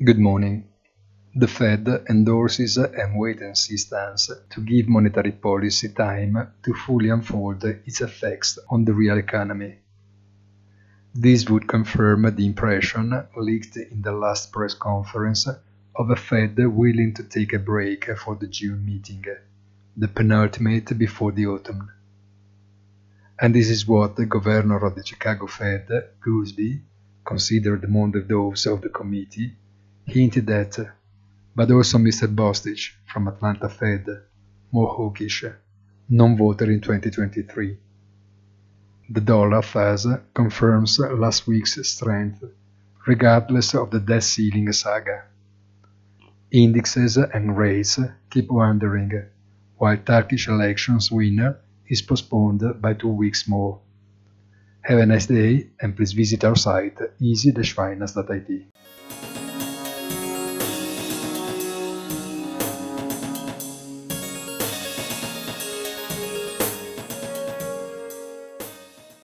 Good morning. The Fed endorses a wait-and-see stance to give monetary policy time to fully unfold its effects on the real economy. This would confirm the impression leaked in the last press conference of a Fed willing to take a break for the June meeting, the penultimate before the autumn. And this is what the governor of the Chicago Fed, Goolsbee, considered among the doves of the committee, hinted at, but also Mr. Bostic from Atlanta Fed, more hawkish, non-voter in 2023. The dollar thus confirms last week's strength, regardless of the debt ceiling saga. Indexes and rates keep wandering, while Turkish elections winner is postponed by two weeks more. Have a nice day and please visit our site easy-finance.it.